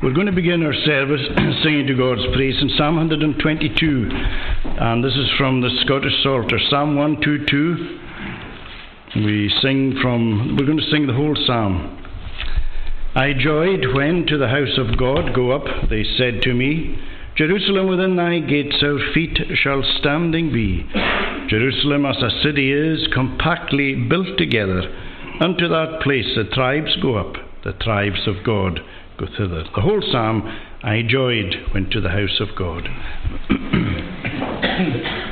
We're going to begin our service singing to God's praise in Psalm 122, and this is from the Scottish Psalter, Psalm 122. We sing from, we're going to sing the whole psalm. I joyed when to the house of God go up, they said to me, Jerusalem within thy gates our feet shall standing be. Jerusalem as a city is, compactly built together. Unto that place the tribes go up, the tribes of God go thither. The whole psalm, I joyed, went to the house of God.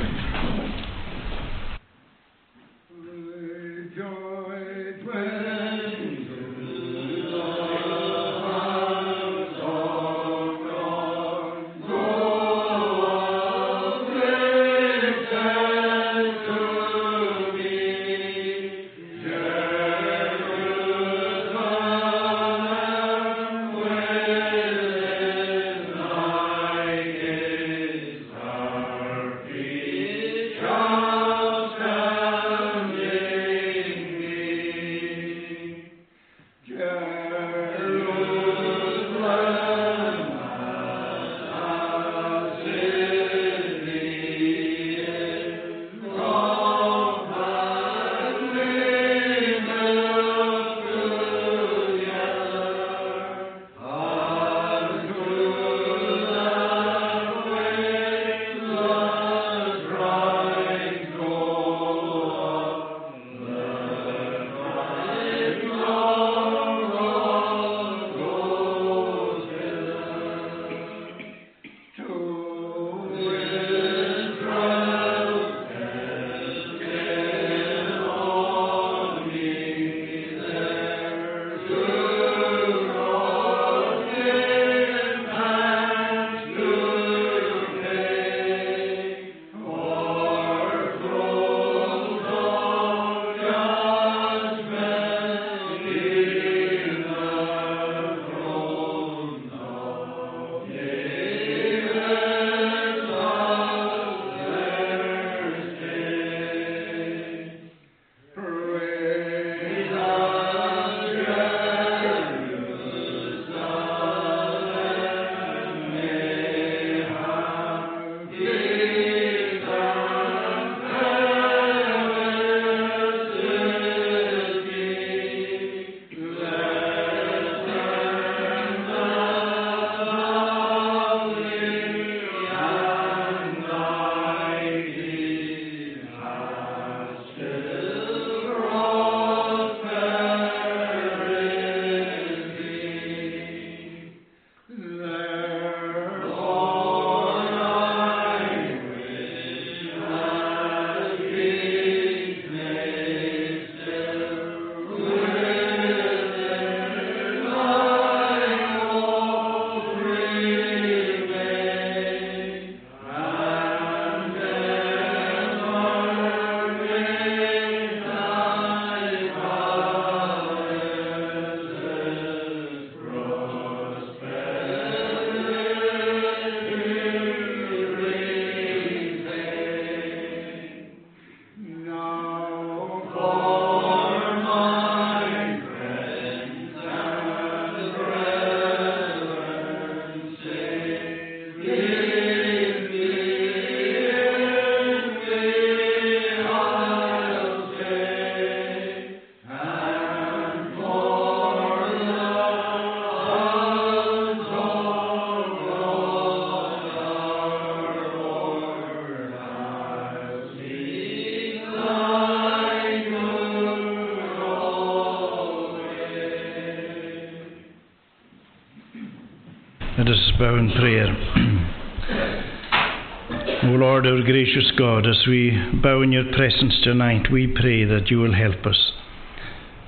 gracious God, as we bow in your presence tonight, we pray that you will help us.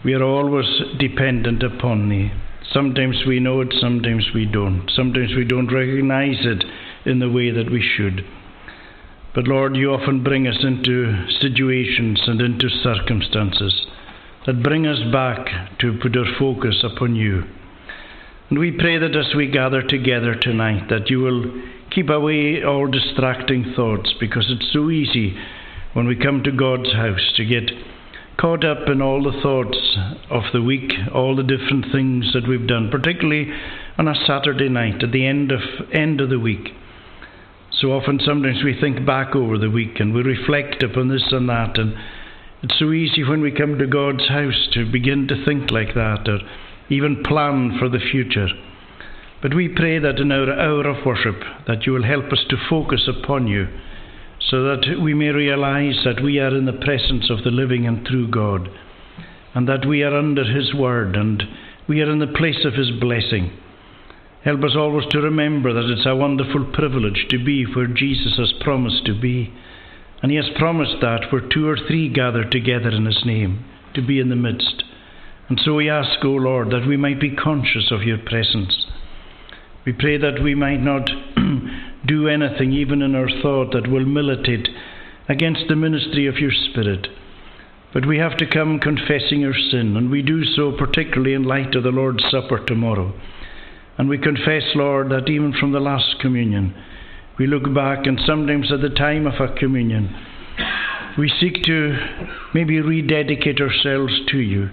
We are always dependent upon thee. Sometimes we know it, sometimes we don't. Sometimes we don't recognize it in the way that we should. But Lord, you often bring us into situations and into circumstances that bring us back to put our focus upon you. And we pray that as we gather together tonight, that you will keep away all distracting thoughts, because it's so easy when we come to God's house to get caught up in all the thoughts of the week, all the different things that we've done, particularly on a Saturday night at the end of end of the week. So often, sometimes we think back over the week and we reflect upon this and that, and it's so easy when we come to God's house to begin to think like that, or even plan for the future. But we pray that in our hour of worship, that you will help us to focus upon you, so that we may realize that we are in the presence of the living and true God, and that we are under His word, and we are in the place of His blessing. Help us always to remember that it's a wonderful privilege to be where Jesus has promised to be. And He has promised that where two or three gather together in His name, to be in the midst. And so we ask, O Lord, that we might be conscious of Your presence. We pray that we might not do anything, even in our thought, that will militate against the ministry of Your Spirit. But we have to come confessing our sin, and we do so particularly in light of the Lord's Supper tomorrow. And we confess, Lord, that even from the last communion, we look back and sometimes at the time of our communion, we seek to maybe rededicate ourselves to you.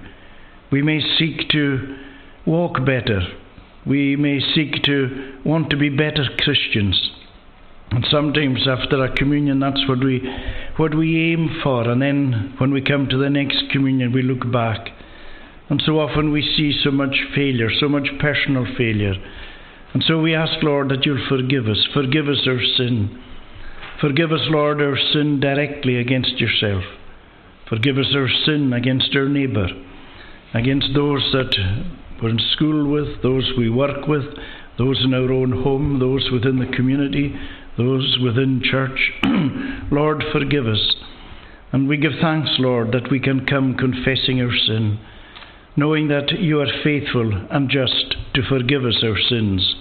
We may seek to walk better. We may seek to want to be better Christians. And sometimes after a communion, that's what we, what we aim for. And then when we come to the next communion, we look back and so often we see so much failure, so much personal failure. And so we ask, Lord, that you'll forgive us. Forgive us our sin. Forgive us, Lord, our sin directly against yourself. Forgive us our sin against our neighbour, against those that we're in school with, those we work with, those in our own home, those within the community, those within church. Lord, forgive us. And we give thanks, Lord, that we can come confessing our sin knowing that you are faithful and just to forgive us our sins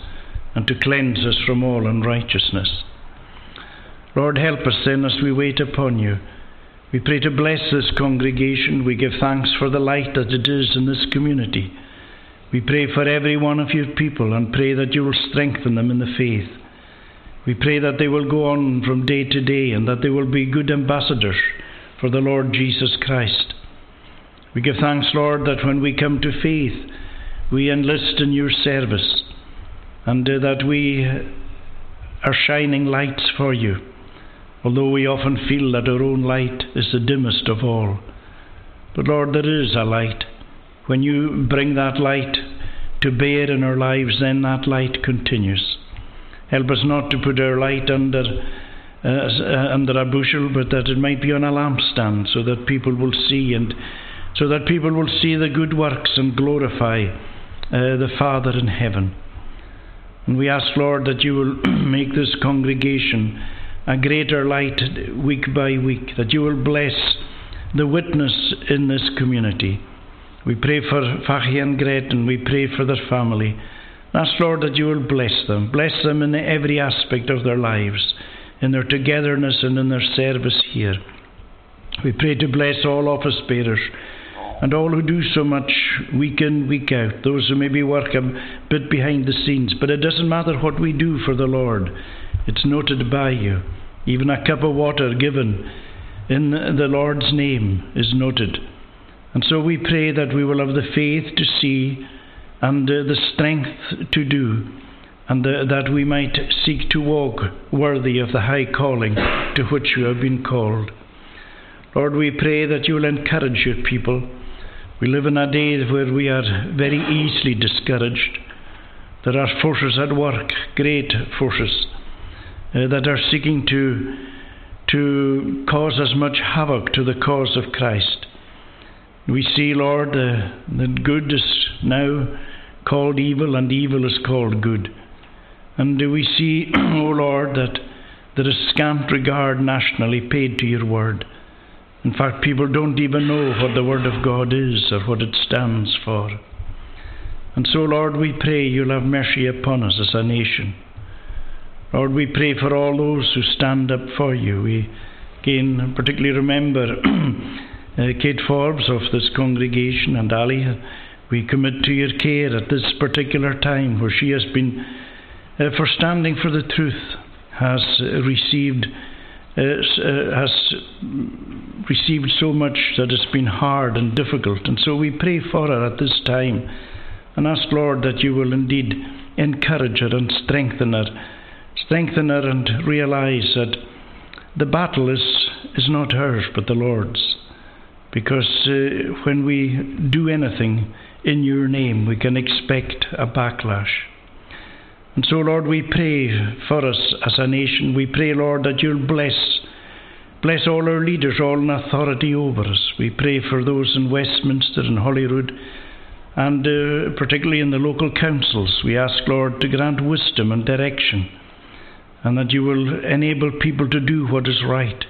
and to cleanse us from all unrighteousness. Lord, help us then as we wait upon you. We pray to bless this congregation. We give thanks for the light that it is in this community. We pray for every one of your people and pray that you will strengthen them in the faith. We pray that they will go on from day to day and that they will be good ambassadors for the Lord Jesus Christ. We give thanks, Lord, that when we come to faith, we enlist in your service and uh, that we are shining lights for you, although we often feel that our own light is the dimmest of all. But Lord, there is a light. When you bring that light to bear in our lives, then that light continues. Help us not to put our light under uh, uh under a bushel, but that it might be on a lampstand, so that people will see and so that people will see the good works and glorify uh, the Father in heaven. And we ask, Lord, that you will make this congregation a greater light week by week, that you will bless the witness in this community. We pray for Fachi and Gret and we pray for their family. Ask, Lord, that you will bless them. Bless them in every aspect of their lives, in their togetherness and in their service here. We pray to bless all office bearers and all who do so much week in, week out, those who maybe work a bit behind the scenes. But it doesn't matter what we do for the Lord, it's noted by you. Even a cup of water given in the Lord's name is noted. And so we pray that we will have the faith to see and uh, the strength to do, and uh, that we might seek to walk worthy of the high calling to which you have been called. Lord, we pray that you will encourage your people we live in a day where we are very easily discouraged. There are forces at work, great forces, uh, that are seeking to, to cause as much havoc to the cause of Christ. We see, Lord, uh, that good is now called evil and evil is called good. And do we see, O oh Lord, that there is scant regard nationally paid to your word. In fact, people don't even know what the Word of God is or what it stands for. And so, Lord, we pray you'll have mercy upon us as a nation. Lord, we pray for all those who stand up for you. We again particularly remember uh, Kate Forbes of this congregation and Ali. We commit to your care at this particular time where she has been, uh, for standing for the truth, has received uh, uh, has received so much that it's been hard and difficult. And so we pray for her at this time and ask, Lord, that you will indeed encourage her and strengthen her. Strengthen her and realize that the battle is, is not hers but the Lord's. Because uh, when we do anything in your name, we can expect a backlash. And so, Lord, we pray for us as a nation. We pray, Lord, that you'll bless. Bless all our leaders, all in authority over us. We pray for those in Westminster and Holyrood, and uh, particularly in the local councils. We ask, Lord, to grant wisdom and direction, and that you will enable people to do what is right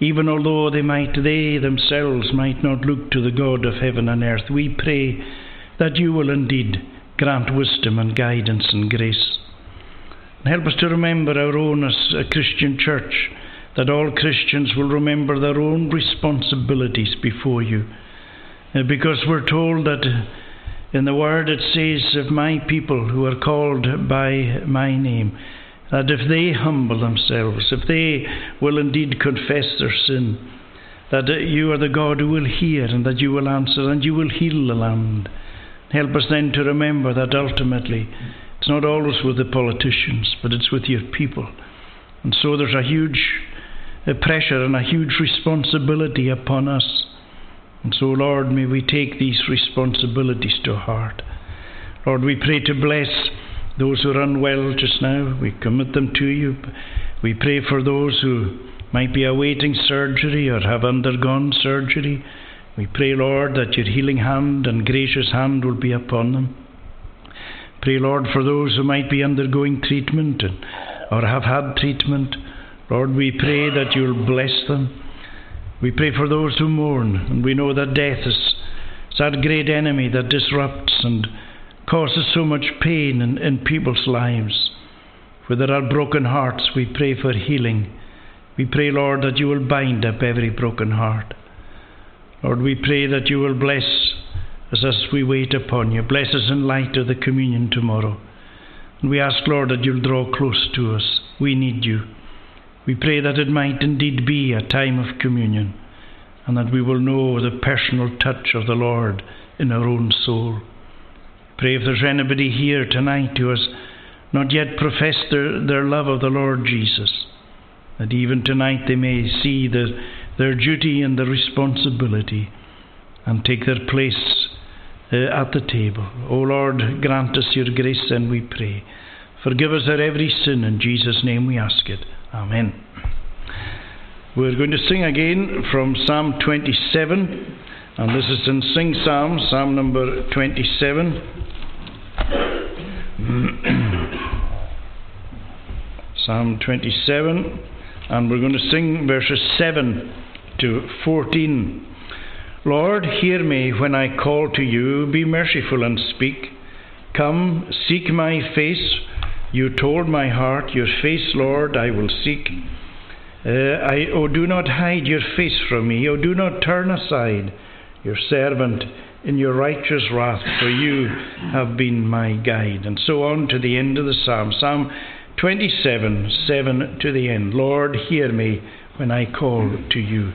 even although they might they themselves might not look to the God of heaven and earth, we pray that you will indeed grant wisdom and guidance and grace. And help us to remember our own as a Christian church, that all Christians will remember their own responsibilities before you. Uh, because we're told that in the Word it says of my people who are called by my name, that if they humble themselves, if they will indeed confess their sin, that you are the God who will hear and that you will answer and you will heal the land. Help us then to remember that ultimately it's not always with the politicians, but it's with your people. And so there's a huge uh, pressure and a huge responsibility upon us. And so, Lord, may we take these responsibilities to heart. Lord, we pray to bless those who are unwell just now, we commit them to you. We pray for those who might be awaiting surgery or have undergone surgery. We pray, Lord, that your healing hand and gracious hand will be upon them. Pray, Lord, for those who might be undergoing treatment or have had treatment. Lord, we pray that you'll bless them. We pray for those who mourn, and we know that death is that great enemy that disrupts and causes so much pain in, in people's lives. Where there are broken hearts, we pray for healing. We pray, Lord, that you will bind up every broken heart. Lord, we pray that you will bless us as we wait upon you. Bless us in light of the communion tomorrow. And we ask, Lord, that you'll draw close to us. We need you. We pray that it might indeed be a time of communion and that we will know the personal touch of the Lord in our own soul. Pray if there's anybody here tonight who has not yet professed their, their love of the Lord Jesus, that even tonight they may see the, their duty and their responsibility and take their place uh, at the table. O Lord, grant us your grace, and we pray. Forgive us our every sin. In Jesus' name we ask it. Amen. We're going to sing again from Psalm 27, and this is in Sing Psalm, Psalm number 27. Psalm 27, and we're going to sing verses 7 to 14. Lord, hear me when I call to you, be merciful and speak. Come, seek my face. You told my heart, Your face, Lord, I will seek. Uh, I, oh, do not hide your face from me. Oh, do not turn aside. Your servant in your righteous wrath, for you have been my guide. And so on to the end of the psalm. Psalm 27, 7 to the end. Lord, hear me when I call to you.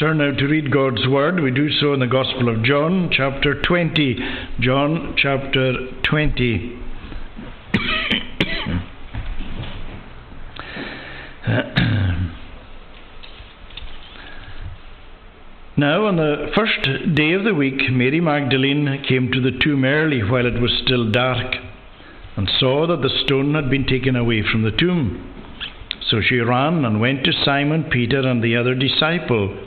Turn now to read God's Word. We do so in the Gospel of John, chapter 20. John, chapter 20. now, on the first day of the week, Mary Magdalene came to the tomb early while it was still dark and saw that the stone had been taken away from the tomb. So she ran and went to Simon Peter and the other disciple,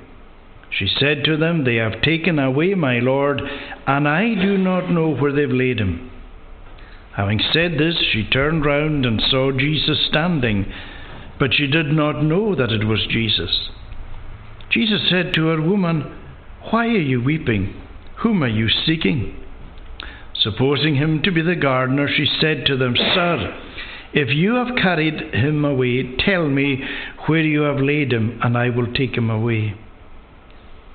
She said to them, They have taken away my Lord, and I do not know where they've laid him. Having said this, she turned round and saw Jesus standing, but she did not know that it was Jesus. Jesus said to her, Woman, why are you weeping? Whom are you seeking? Supposing him to be the gardener, she said to them, Sir, if you have carried him away, tell me where you have laid him, and I will take him away.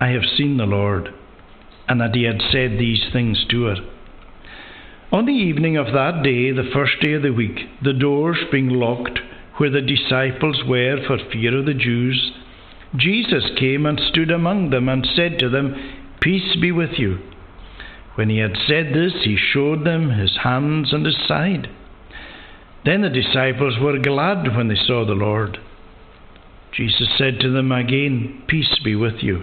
I have seen the Lord, and that he had said these things to her. On the evening of that day, the first day of the week, the doors being locked where the disciples were for fear of the Jews, Jesus came and stood among them and said to them, Peace be with you. When he had said this, he showed them his hands and his side. Then the disciples were glad when they saw the Lord. Jesus said to them again, Peace be with you.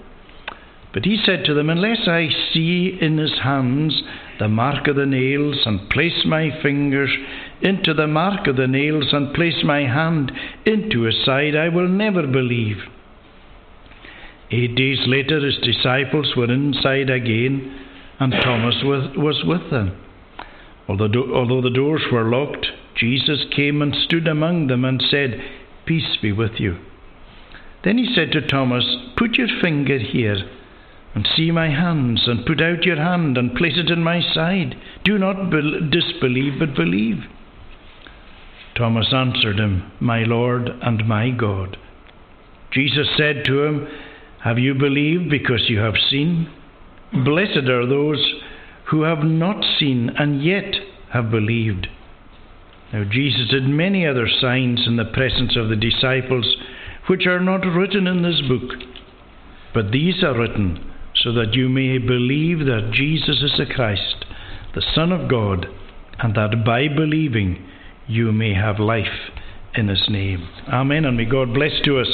But he said to them, Unless I see in his hands the mark of the nails, and place my fingers into the mark of the nails, and place my hand into his side, I will never believe. Eight days later, his disciples were inside again, and Thomas was with them. Although the doors were locked, Jesus came and stood among them and said, Peace be with you. Then he said to Thomas, Put your finger here and see my hands, and put out your hand and place it in my side. Do not be- disbelieve, but believe. Thomas answered him, My Lord and my God. Jesus said to him, Have you believed because you have seen? Blessed are those who have not seen and yet have believed. Now, Jesus did many other signs in the presence of the disciples, which are not written in this book, but these are written so that you may believe that Jesus is the Christ, the Son of God, and that by believing you may have life in his name. Amen. And may God bless to us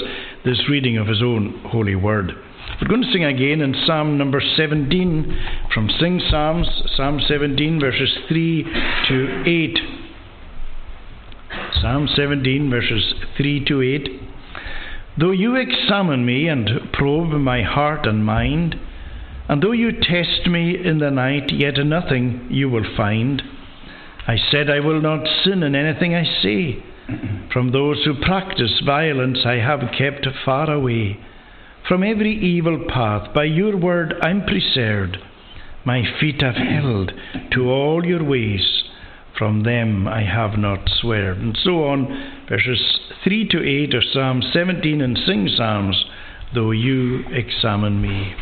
this reading of his own holy word. We're going to sing again in Psalm number 17 from Sing Psalms, Psalm 17, verses 3 to 8. Psalm 17, verses 3 to 8. Though you examine me and probe my heart and mind, and though you test me in the night, yet nothing you will find. I said I will not sin in anything I say. From those who practice violence I have kept far away. From every evil path, by your word I'm preserved. My feet have held to all your ways. From them I have not swerved. And so on, verses 3 to 8 of Psalm 17 and Sing Psalms, though you examine me.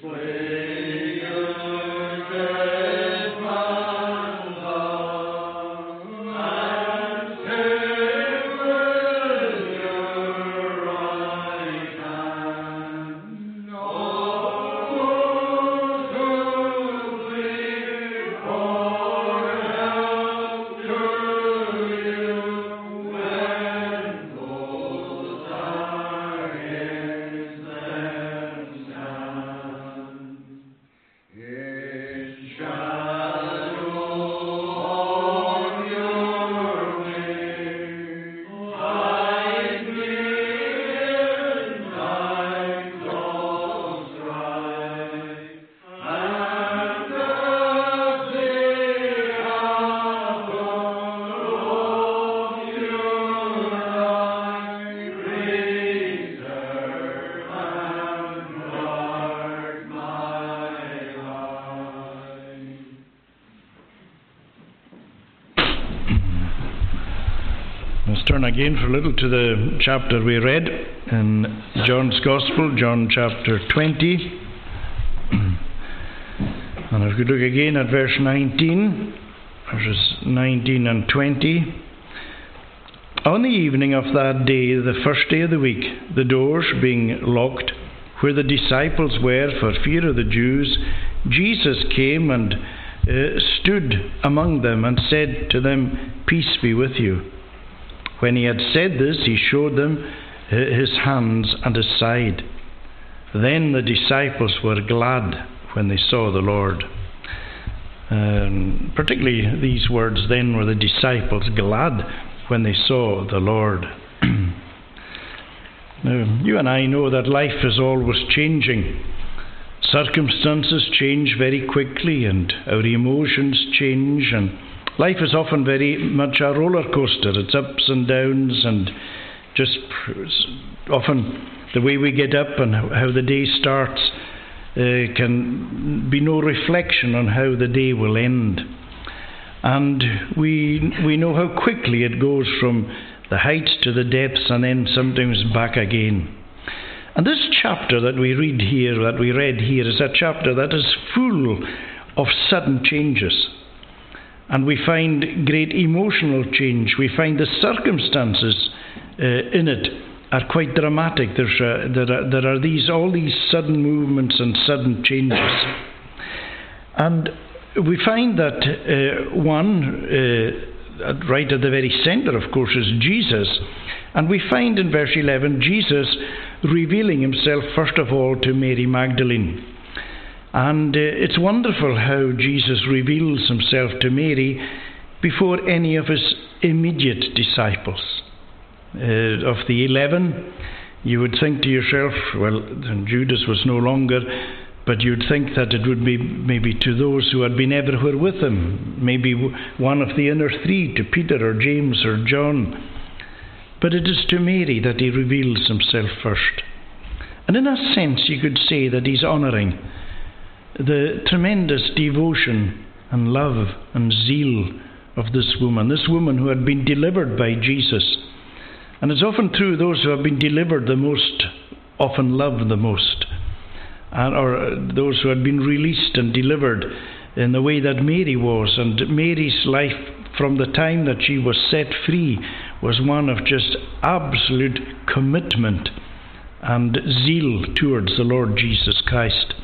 slave. Turn again for a little to the chapter we read in John's Gospel, John chapter 20. And if we look again at verse 19, verses 19 and 20. On the evening of that day, the first day of the week, the doors being locked, where the disciples were for fear of the Jews, Jesus came and uh, stood among them and said to them, Peace be with you. When he had said this, he showed them his hands and his side. Then the disciples were glad when they saw the Lord. Um, particularly these words then were the disciples glad when they saw the Lord. now, you and I know that life is always changing. Circumstances change very quickly, and our emotions change, and life is often very much a roller coaster. It's ups and downs, and just often the way we get up and how the day starts uh, can be no reflection on how the day will end. And we, we know how quickly it goes from the heights to the depths and then sometimes back again. And this chapter that we read here, that we read here, is a chapter that is full of sudden changes. And we find great emotional change. We find the circumstances uh, in it are quite dramatic. There's, there, are, there are these all these sudden movements and sudden changes, and we find that uh, one uh, right at the very centre, of course, is Jesus, and we find in verse 11 Jesus revealing himself first of all to Mary Magdalene. And uh, it's wonderful how Jesus reveals himself to Mary before any of his immediate disciples uh, of the eleven, you would think to yourself, well, Judas was no longer, but you'd think that it would be maybe to those who had been everywhere with him, maybe one of the inner three, to Peter or James or John. But it is to Mary that he reveals himself first. And in a sense, you could say that he's honouring the tremendous devotion and love and zeal of this woman, this woman who had been delivered by Jesus and it's often true those who have been delivered the most often love the most. Or uh, those who had been released and delivered in the way that Mary was. And Mary's life from the time that she was set free was one of just absolute commitment and zeal towards the Lord Jesus Christ.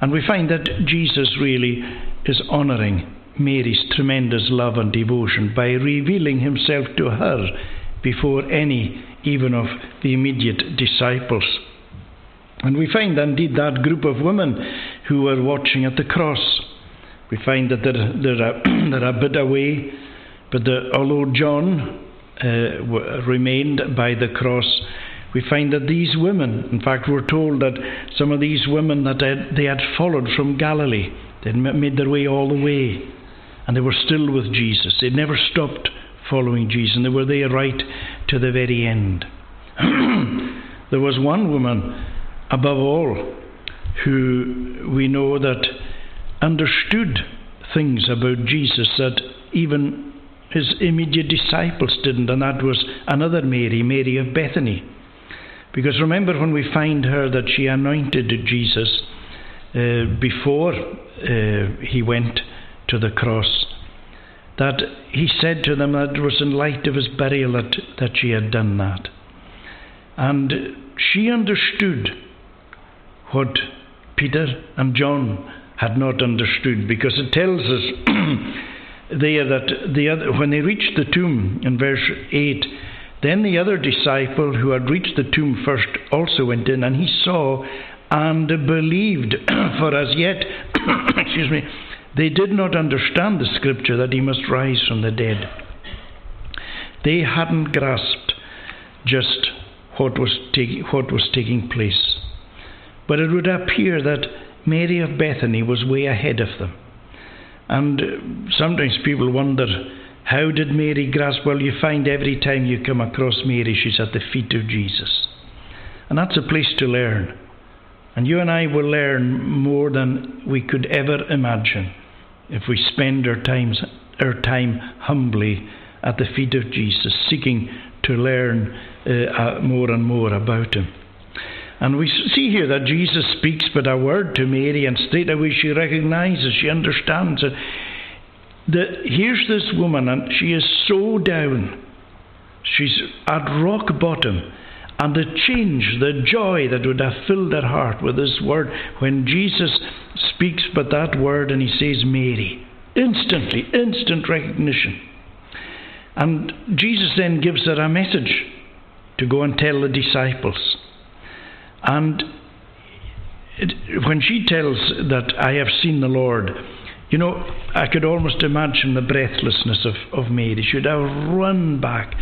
And we find that Jesus really is honouring Mary's tremendous love and devotion by revealing himself to her before any even of the immediate disciples. And we find indeed that group of women who were watching at the cross. We find that they're, they're, a, they're a bit away, but the, although John uh, remained by the cross, we find that these women, in fact, we're told that some of these women that they had followed from Galilee, they'd made their way all the way, and they were still with Jesus. They'd never stopped following Jesus, and they were there right to the very end. there was one woman, above all, who we know that understood things about Jesus that even his immediate disciples didn't, and that was another Mary, Mary of Bethany. Because remember when we find her that she anointed Jesus uh, before uh, he went to the cross that he said to them that it was in light of his burial that, that she had done that. And she understood what Peter and John had not understood because it tells us there that the other, when they reached the tomb in verse 8, then the other disciple who had reached the tomb first also went in and he saw and believed, for as yet, excuse me, they did not understand the scripture that he must rise from the dead. They hadn't grasped just what was, what was taking place. But it would appear that Mary of Bethany was way ahead of them. And sometimes people wonder how did Mary grasp? Well, you find every time you come across Mary, she's at the feet of Jesus. And that's a place to learn. And you and I will learn more than we could ever imagine if we spend our, times, our time humbly at the feet of Jesus, seeking to learn uh, uh, more and more about Him. And we see here that Jesus speaks but a word to Mary, and straight away she recognizes, she understands it. That here's this woman, and she is so down. She's at rock bottom. And the change, the joy that would have filled her heart with this word when Jesus speaks but that word and he says Mary. Instantly, instant recognition. And Jesus then gives her a message to go and tell the disciples. And it, when she tells that I have seen the Lord, You know, I could almost imagine the breathlessness of, of Mary. She'd have run back,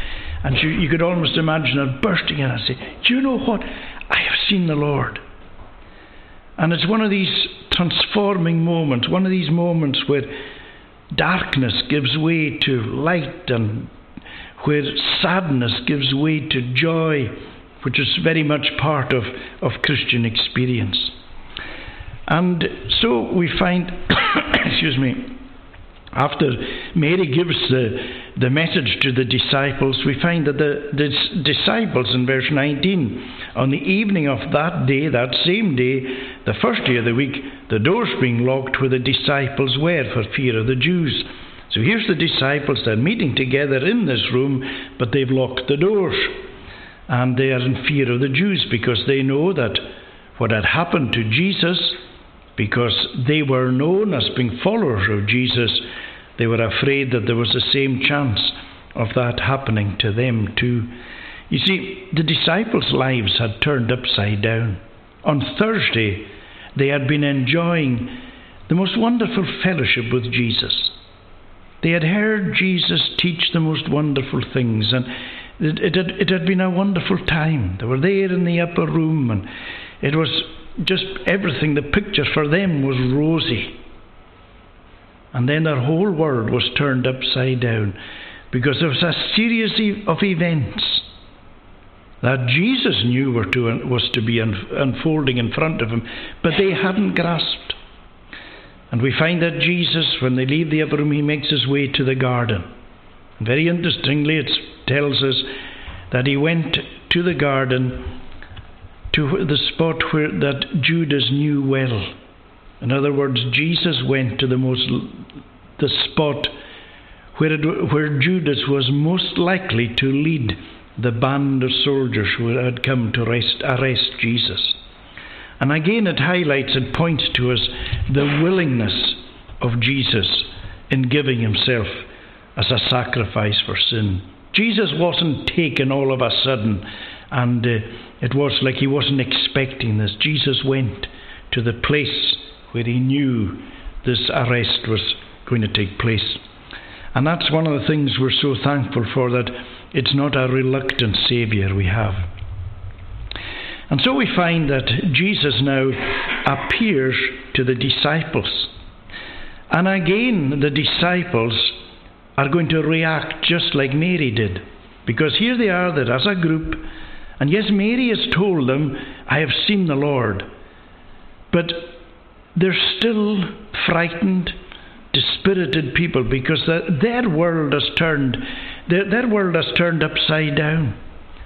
and she, you could almost imagine her bursting in and say, Do you know what? I have seen the Lord. And it's one of these transforming moments, one of these moments where darkness gives way to light and where sadness gives way to joy, which is very much part of, of Christian experience. And so we find, excuse me, after Mary gives the, the message to the disciples, we find that the, the disciples in verse 19, on the evening of that day, that same day, the first day of the week, the doors being locked where the disciples were for fear of the Jews. So here's the disciples, they're meeting together in this room, but they've locked the doors. And they are in fear of the Jews because they know that what had happened to Jesus, because they were known as being followers of Jesus, they were afraid that there was the same chance of that happening to them too. You see, the disciples' lives had turned upside down. On Thursday, they had been enjoying the most wonderful fellowship with Jesus. They had heard Jesus teach the most wonderful things, and it, it, had, it had been a wonderful time. They were there in the upper room, and it was just everything. The picture for them was rosy. And then their whole world was turned upside down because there was a series of events that Jesus knew were to, was to be unfolding in front of him, but they hadn't grasped. And we find that Jesus, when they leave the upper room, he makes his way to the garden. Very interestingly, it tells us that he went to the garden to the spot where that Judas knew well. In other words, Jesus went to the most the spot where, it, where Judas was most likely to lead the band of soldiers who had come to arrest, arrest Jesus. And again, it highlights and points to us the willingness of Jesus in giving himself as a sacrifice for sin. Jesus wasn't taken all of a sudden, and uh, it was like he wasn't expecting this. Jesus went to the place where he knew this arrest was going to take place. And that's one of the things we're so thankful for that it's not a reluctant Saviour we have. And so we find that Jesus now appears to the disciples. And again, the disciples are going to react just like Mary did. Because here they are, that as a group, and yes, Mary has told them, I have seen the Lord. But they're still frightened, dispirited people because the, their world has turned, their, their world has turned upside down.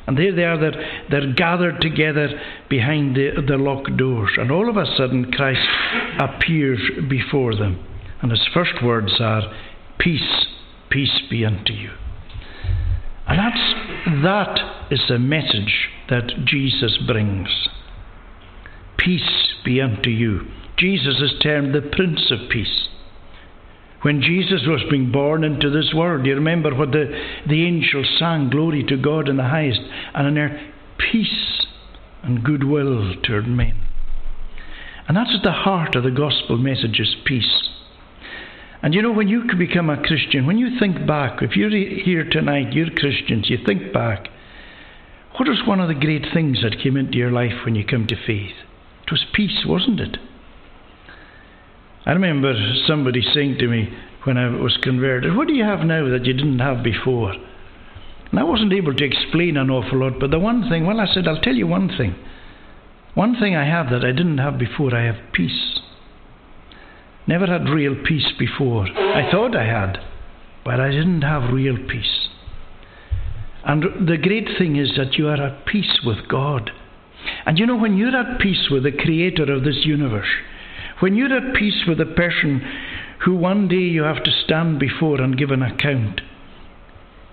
And there they are, they're, they're gathered together behind the, the locked doors. And all of a sudden, Christ appears before them. And his first words are, Peace, peace be unto you. And that's, that is the message that Jesus brings. Peace be unto you. Jesus is termed the Prince of Peace. When Jesus was being born into this world, you remember what the, the angels sang Glory to God in the highest, and on earth, peace and goodwill toward men. And that's at the heart of the gospel message is peace. And you know, when you become a Christian, when you think back, if you're here tonight, you're Christians, you think back, what was one of the great things that came into your life when you came to faith? It was peace, wasn't it? I remember somebody saying to me when I was converted, What do you have now that you didn't have before? And I wasn't able to explain an awful lot, but the one thing, well, I said, I'll tell you one thing. One thing I have that I didn't have before, I have peace. Never had real peace before. I thought I had, but I didn't have real peace. And the great thing is that you are at peace with God. And you know, when you're at peace with the Creator of this universe, when you're at peace with the person who one day you have to stand before and give an account,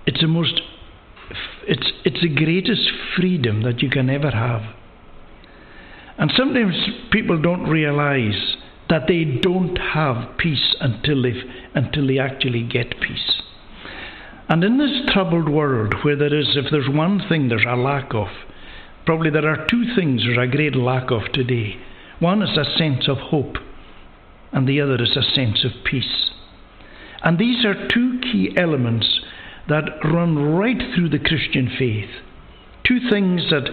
it's the most it's it's the greatest freedom that you can ever have. And sometimes people don't realize that they don't have peace until they until they actually get peace. And in this troubled world where there is if there's one thing there's a lack of, probably there are two things there's a great lack of today. One is a sense of hope. and the other is a sense of peace. And these are two key elements that run right through the Christian faith. Two things that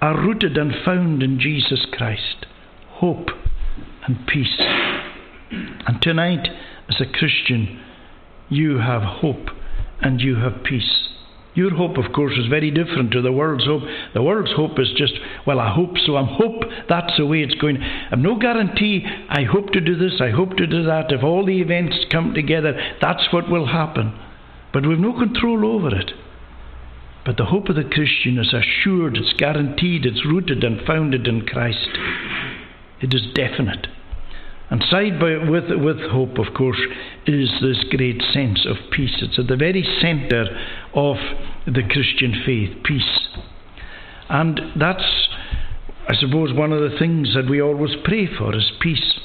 are rooted and found in Jesus Christ hope and peace. And tonight, as a Christian, you have hope and you have peace. Your hope, of course, is very different to the world's hope. The world's hope is just, well, I hope so. I hope that's the way it's going. I've no guarantee. I hope to do this. I hope to do that. If all the events come together, that's what will happen. But we've no control over it. But the hope of the Christian is assured, it's guaranteed, it's rooted and founded in Christ. It is definite. And side by with with hope, of course, is this great sense of peace. It's at the very centre of the Christian faith, peace. And that's, I suppose, one of the things that we always pray for is peace.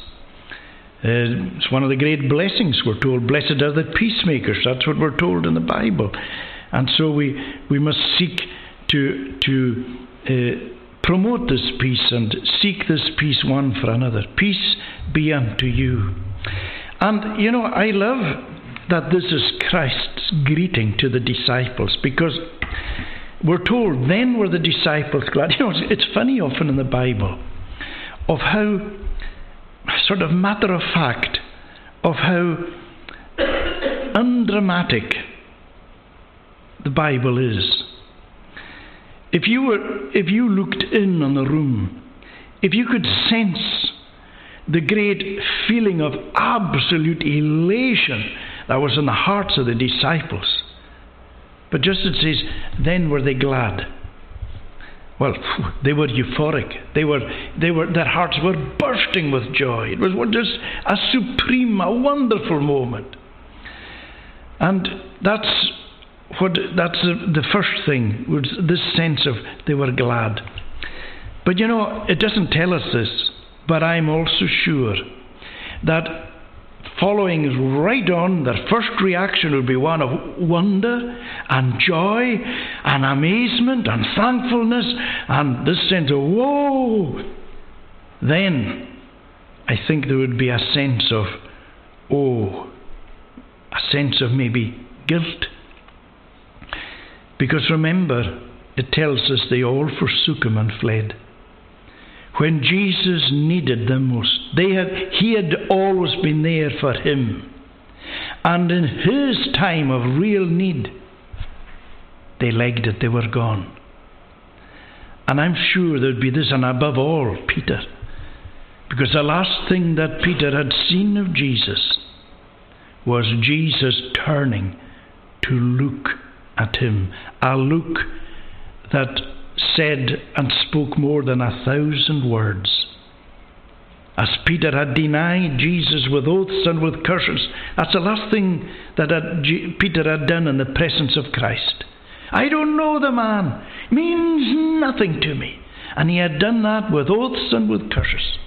Uh, it's one of the great blessings we're told. Blessed are the peacemakers. That's what we're told in the Bible. And so we, we must seek to, to uh, promote this peace and seek this peace one for another. Peace be unto you. And you know, I love that this is Christ's greeting to the disciples because we're told then were the disciples glad. You know, it's, it's funny often in the Bible of how sort of matter of fact of how undramatic the Bible is. If you were if you looked in on the room, if you could sense the great feeling of absolute elation that was in the hearts of the disciples. But just it says, then were they glad. Well, they were euphoric. They were, they were, their hearts were bursting with joy. It was just a supreme, a wonderful moment. And that's what that's the, the first thing was this sense of they were glad. But you know, it doesn't tell us this. But I'm also sure that following right on, their first reaction will be one of wonder and joy and amazement and thankfulness and this sense of whoa. Then I think there would be a sense of oh, a sense of maybe guilt. Because remember, it tells us they all forsook him and fled when Jesus needed them most. They had, he had always been there for him. And in his time of real need, they legged it, they were gone. And I'm sure there'd be this, and above all, Peter. Because the last thing that Peter had seen of Jesus was Jesus turning to look at him. A look that said and spoke more than a thousand words. As Peter had denied Jesus with oaths and with curses, that's the last thing that had, Peter had done in the presence of Christ. I don't know the man, means nothing to me. And he had done that with oaths and with curses.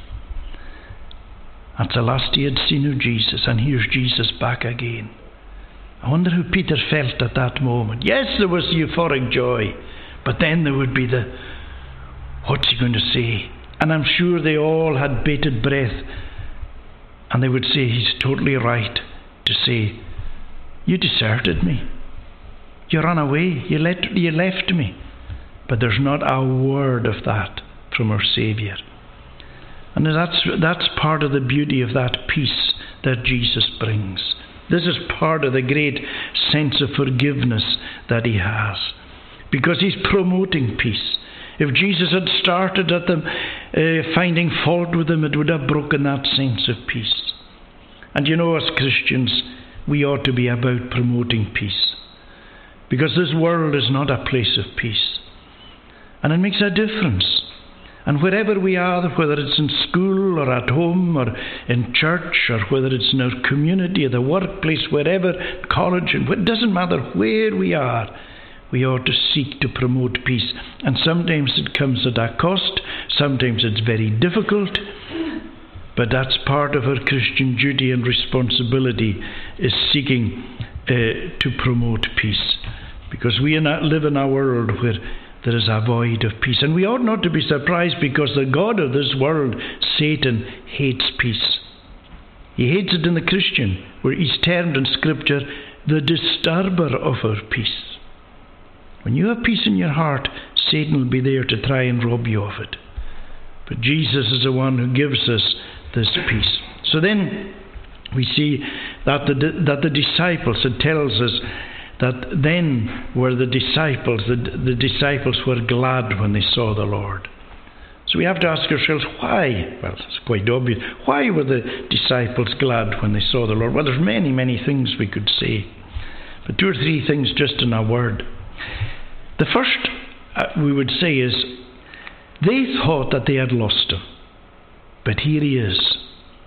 That's the last he had seen of Jesus, and here's Jesus back again. I wonder how Peter felt at that moment. Yes, there was the euphoric joy. But then there would be the, what's he going to say? And I'm sure they all had bated breath. And they would say, he's totally right to say, you deserted me. You ran away. You, let, you left me. But there's not a word of that from our Saviour. And that's, that's part of the beauty of that peace that Jesus brings. This is part of the great sense of forgiveness that He has because he's promoting peace. If Jesus had started at them uh, finding fault with them, it would have broken that sense of peace. And you know, as Christians, we ought to be about promoting peace. Because this world is not a place of peace. And it makes a difference. And wherever we are, whether it's in school or at home or in church or whether it's in our community or the workplace, wherever, college, and it doesn't matter where we are, we ought to seek to promote peace. And sometimes it comes at a cost, sometimes it's very difficult, but that's part of our Christian duty and responsibility is seeking uh, to promote peace. Because we live in a world where there is a void of peace. And we ought not to be surprised because the God of this world, Satan, hates peace. He hates it in the Christian, where he's termed in Scripture the disturber of our peace. When you have peace in your heart, Satan will be there to try and rob you of it. But Jesus is the one who gives us this peace. So then we see that the, that the disciples, it tells us that then were the disciples, the, the disciples were glad when they saw the Lord. So we have to ask ourselves why? Well, it's quite obvious. Why were the disciples glad when they saw the Lord? Well, there's many, many things we could say. But two or three things just in a word. The first uh, we would say is they thought that they had lost him. But here he is.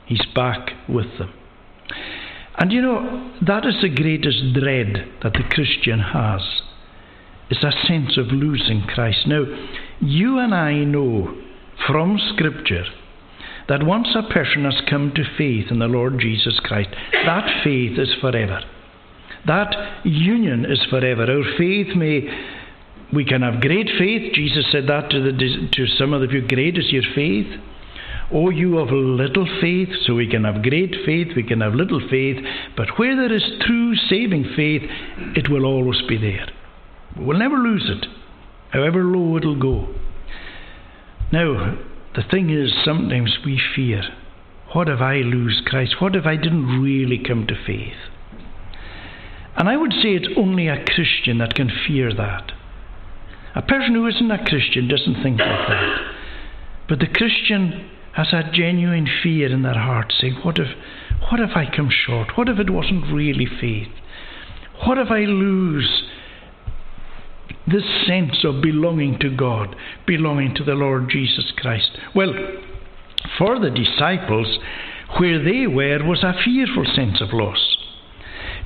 He's back with them. And you know, that is the greatest dread that the Christian has, is a sense of losing Christ. Now, you and I know from Scripture that once a person has come to faith in the Lord Jesus Christ, that faith is forever. That union is forever. Our faith may, we can have great faith. Jesus said that to, the, to some of you, great is your faith. Oh, you of little faith, so we can have great faith, we can have little faith, but where there is true saving faith, it will always be there. We'll never lose it, however low it'll go. Now, the thing is, sometimes we fear what if I lose Christ? What if I didn't really come to faith? And I would say it's only a Christian that can fear that. A person who isn't a Christian doesn't think like that. But the Christian has a genuine fear in their heart, saying, What if what if I come short? What if it wasn't really faith? What if I lose this sense of belonging to God, belonging to the Lord Jesus Christ. Well, for the disciples, where they were was a fearful sense of loss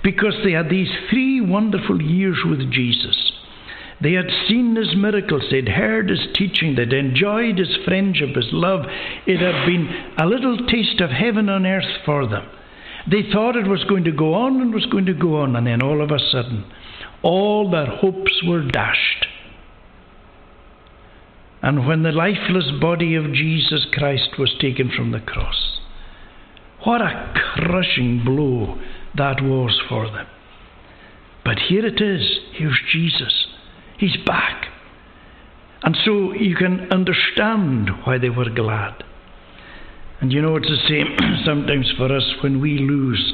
because they had these three wonderful years with Jesus. They had seen his miracles, they'd heard his teaching, they'd enjoyed his friendship, his love. It had been a little taste of heaven on earth for them. They thought it was going to go on and was going to go on, and then all of a sudden, all their hopes were dashed. And when the lifeless body of Jesus Christ was taken from the cross, what a crushing blow that was for them. But here it is. Here's Jesus. He's back. And so you can understand why they were glad. And you know, it's the same sometimes for us when we lose,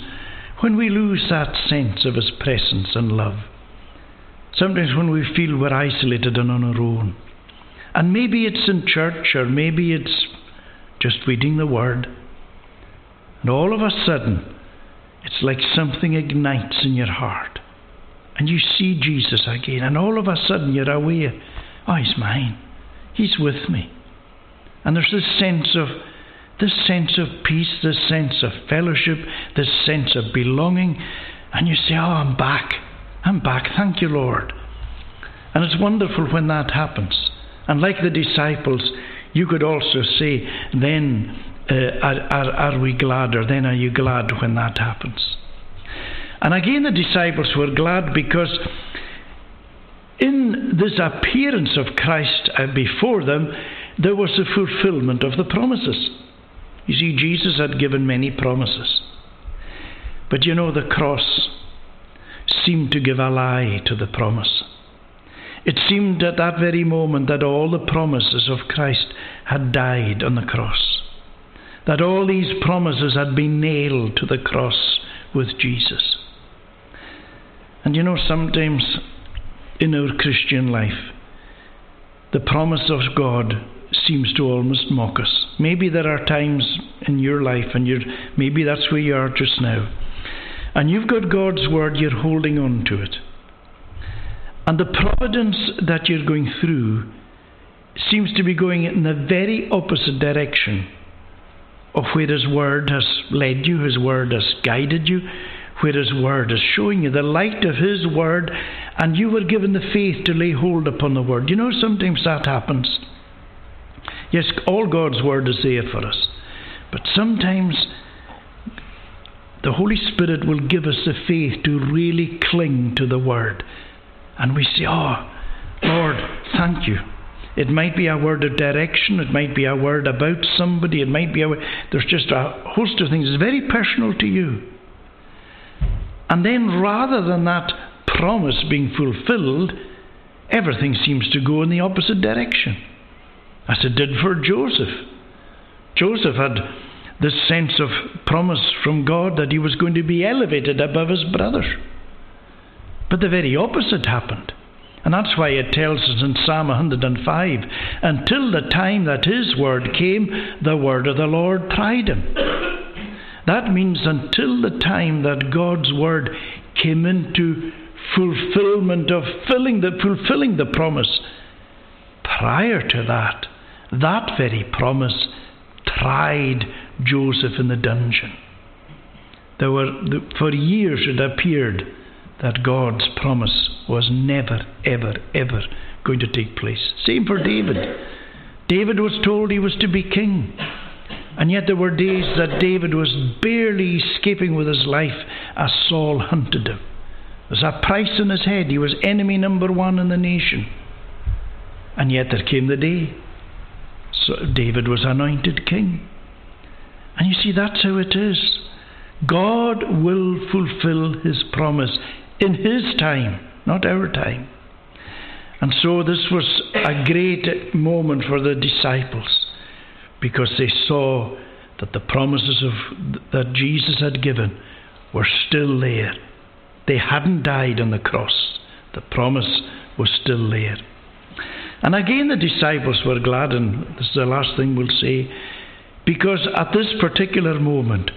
when we lose that sense of His presence and love. Sometimes when we feel we're isolated and on our own. And maybe it's in church or maybe it's just reading the Word. And all of a sudden, it's like something ignites in your heart. And you see Jesus again. And all of a sudden, you're aware oh, He's mine. He's with me. And there's this sense of this sense of peace, this sense of fellowship, this sense of belonging, and you say, Oh, I'm back. I'm back. Thank you, Lord. And it's wonderful when that happens. And like the disciples, you could also say, then uh, are, are, are we glad, or then are you glad when that happens? And again, the disciples were glad because in this appearance of Christ uh, before them, there was a fulfillment of the promises. You see, Jesus had given many promises. But you know, the cross seemed to give a lie to the promise. It seemed at that very moment that all the promises of Christ had died on the cross, that all these promises had been nailed to the cross with Jesus. And you know, sometimes in our Christian life, the promise of God seems to almost mock us. Maybe there are times in your life, and you're, maybe that's where you are just now, and you've got God's word, you're holding on to it. And the providence that you're going through seems to be going in the very opposite direction of where His Word has led you, His Word has guided you, where His Word is showing you the light of His Word, and you were given the faith to lay hold upon the Word. You know, sometimes that happens. Yes, all God's Word is there for us, but sometimes the Holy Spirit will give us the faith to really cling to the Word. And we say, Oh, Lord, thank you. It might be a word of direction. It might be a word about somebody. It might be a. word. There's just a host of things. It's very personal to you. And then, rather than that promise being fulfilled, everything seems to go in the opposite direction, as it did for Joseph. Joseph had this sense of promise from God that he was going to be elevated above his brothers. But the very opposite happened. And that's why it tells us in Psalm 105 until the time that his word came, the word of the Lord tried him. That means until the time that God's word came into fulfillment of filling the, fulfilling the promise. Prior to that, that very promise tried Joseph in the dungeon. There were, for years it appeared that God's promise was never, ever, ever going to take place. Same for David. David was told he was to be king. And yet there were days that David was barely escaping with his life as Saul hunted him. There was a price on his head. He was enemy number one in the nation. And yet there came the day. So David was anointed king. And you see, that's how it is. God will fulfill his promise in his time, not our time. And so this was a great moment for the disciples because they saw that the promises of, that Jesus had given were still there. They hadn't died on the cross. The promise was still there. And again, the disciples were glad, and this is the last thing we'll say, because at this particular moment,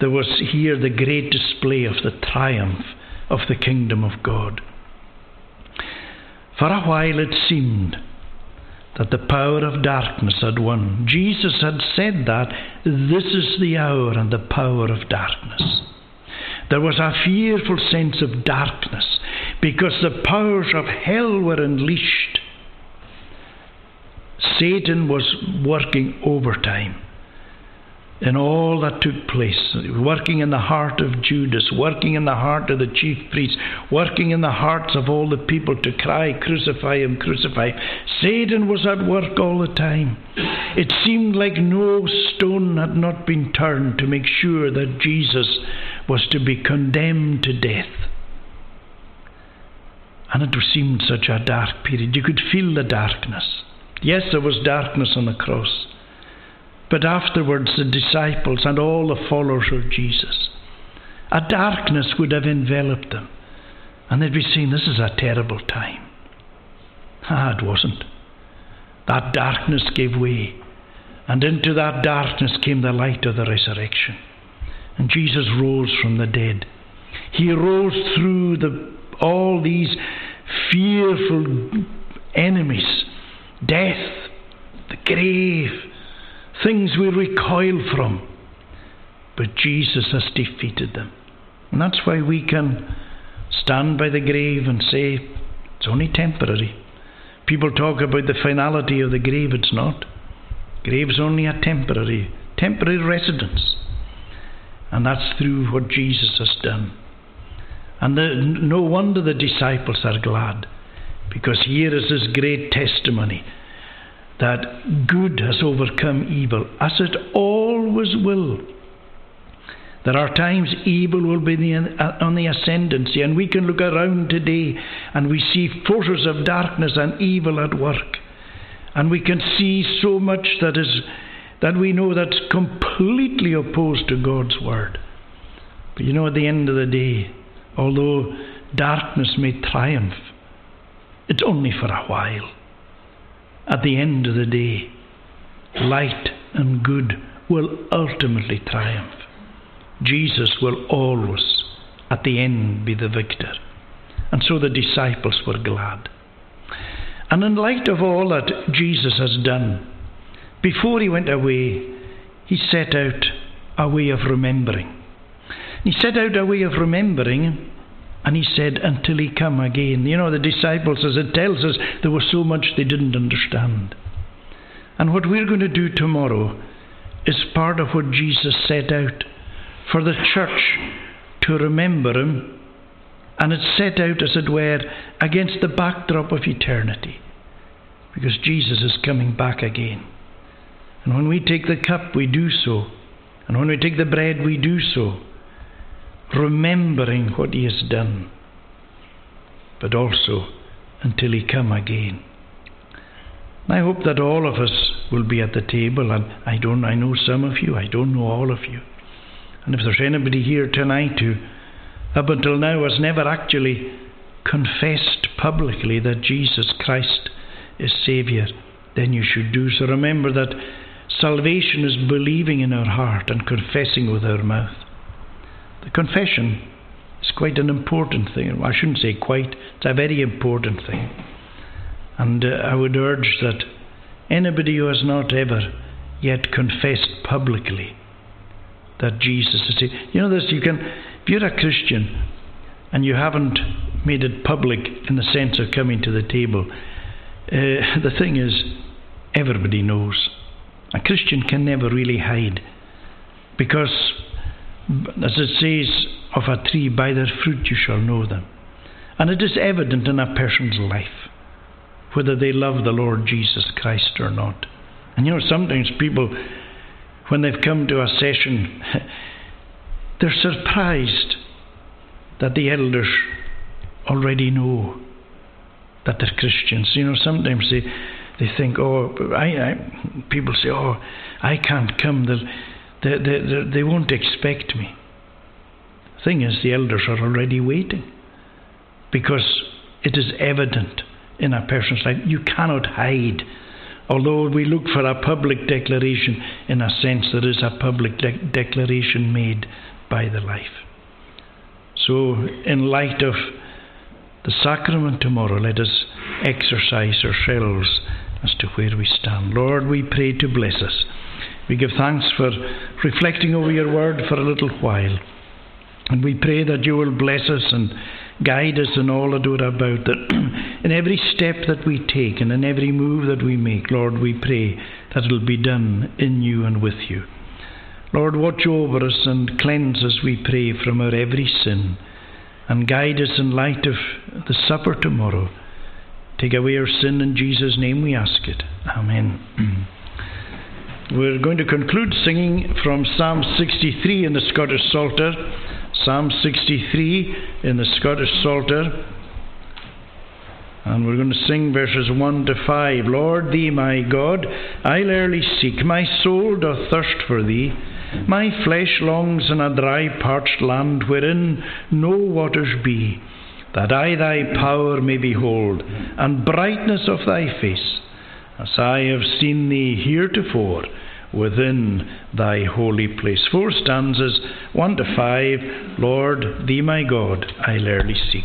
there was here the great display of the triumph of the kingdom of God. For a while it seemed that the power of darkness had won. Jesus had said that this is the hour and the power of darkness. There was a fearful sense of darkness because the powers of hell were unleashed. Satan was working overtime in all that took place, working in the heart of Judas, working in the heart of the chief priests, working in the hearts of all the people to cry, Crucify him, crucify him. Satan was at work all the time. It seemed like no stone had not been turned to make sure that Jesus was to be condemned to death. And it seemed such a dark period. You could feel the darkness. Yes, there was darkness on the cross. But afterwards, the disciples and all the followers of Jesus, a darkness would have enveloped them. And they'd be saying, This is a terrible time. Ah, it wasn't. That darkness gave way. And into that darkness came the light of the resurrection. And Jesus rose from the dead. He rose through the, all these fearful enemies death, the grave, things we recoil from. But Jesus has defeated them. And that's why we can stand by the grave and say, it's only temporary. People talk about the finality of the grave, it's not. Grave's only a temporary, temporary residence. And that's through what Jesus has done. And the, no wonder the disciples are glad, because here is this great testimony that good has overcome evil, as it always will. There are times evil will be uh, on the ascendancy, and we can look around today and we see forces of darkness and evil at work. And we can see so much that is that we know that's completely opposed to God's word. But you know, at the end of the day, although darkness may triumph, it's only for a while at the end of the day, light and good will ultimately triumph. Jesus will always, at the end, be the victor. And so the disciples were glad. And in light of all that Jesus has done, before he went away, he set out a way of remembering. He set out a way of remembering and he said, until he come again. You know, the disciples, as it tells us, there was so much they didn't understand. And what we're going to do tomorrow is part of what Jesus set out for the church to remember him. And it's set out, as it were, against the backdrop of eternity. because Jesus is coming back again. And when we take the cup, we do so. And when we take the bread, we do so, remembering what He has done, but also until He come again. I hope that all of us will be at the table, and I don't. I know some of you. I don't know all of you. And if there's anybody here tonight who, up until now, has never actually confessed publicly that Jesus Christ is Saviour, then you should do so. Remember that salvation is believing in our heart and confessing with our mouth. The confession is quite an important thing. I shouldn't say quite, it's a very important thing. And uh, I would urge that anybody who has not ever yet confessed publicly that Jesus is, you know this, you can, if you're a Christian and you haven't made it public in the sense of coming to the table, uh, the thing is, everybody knows. A Christian can never really hide because, as it says of a tree, by their fruit you shall know them. And it is evident in a person's life whether they love the Lord Jesus Christ or not. And you know, sometimes people, when they've come to a session, they're surprised that the elders already know that they're Christians. You know, sometimes they, they think, oh, I, I people say, oh, I can't come. They'll, they, they, they, won't expect me. Thing is, the elders are already waiting because it is evident in a person's life. You cannot hide. Although we look for a public declaration, in a sense, there is a public de- declaration made by the life. So, in light of the sacrament tomorrow, let us exercise ourselves as to where we stand. Lord, we pray to bless us. We give thanks for reflecting over your word for a little while. And we pray that you will bless us and guide us in all that we're about. That in every step that we take and in every move that we make, Lord, we pray that it'll be done in you and with you. Lord, watch over us and cleanse us, we pray, from our every sin and guide us in light of the supper tomorrow. Take away our sin in Jesus' name we ask it. Amen. We're going to conclude singing from Psalm 63 in the Scottish Psalter. Psalm 63 in the Scottish Psalter. And we're going to sing verses 1 to 5. Lord, thee, my God, I'll early seek. My soul doth thirst for thee. My flesh longs in a dry, parched land wherein no waters be, that I thy power may behold, and brightness of thy face, as I have seen thee heretofore within thy holy place. Four stanzas, one to five. Lord, thee my God, I'll early seek.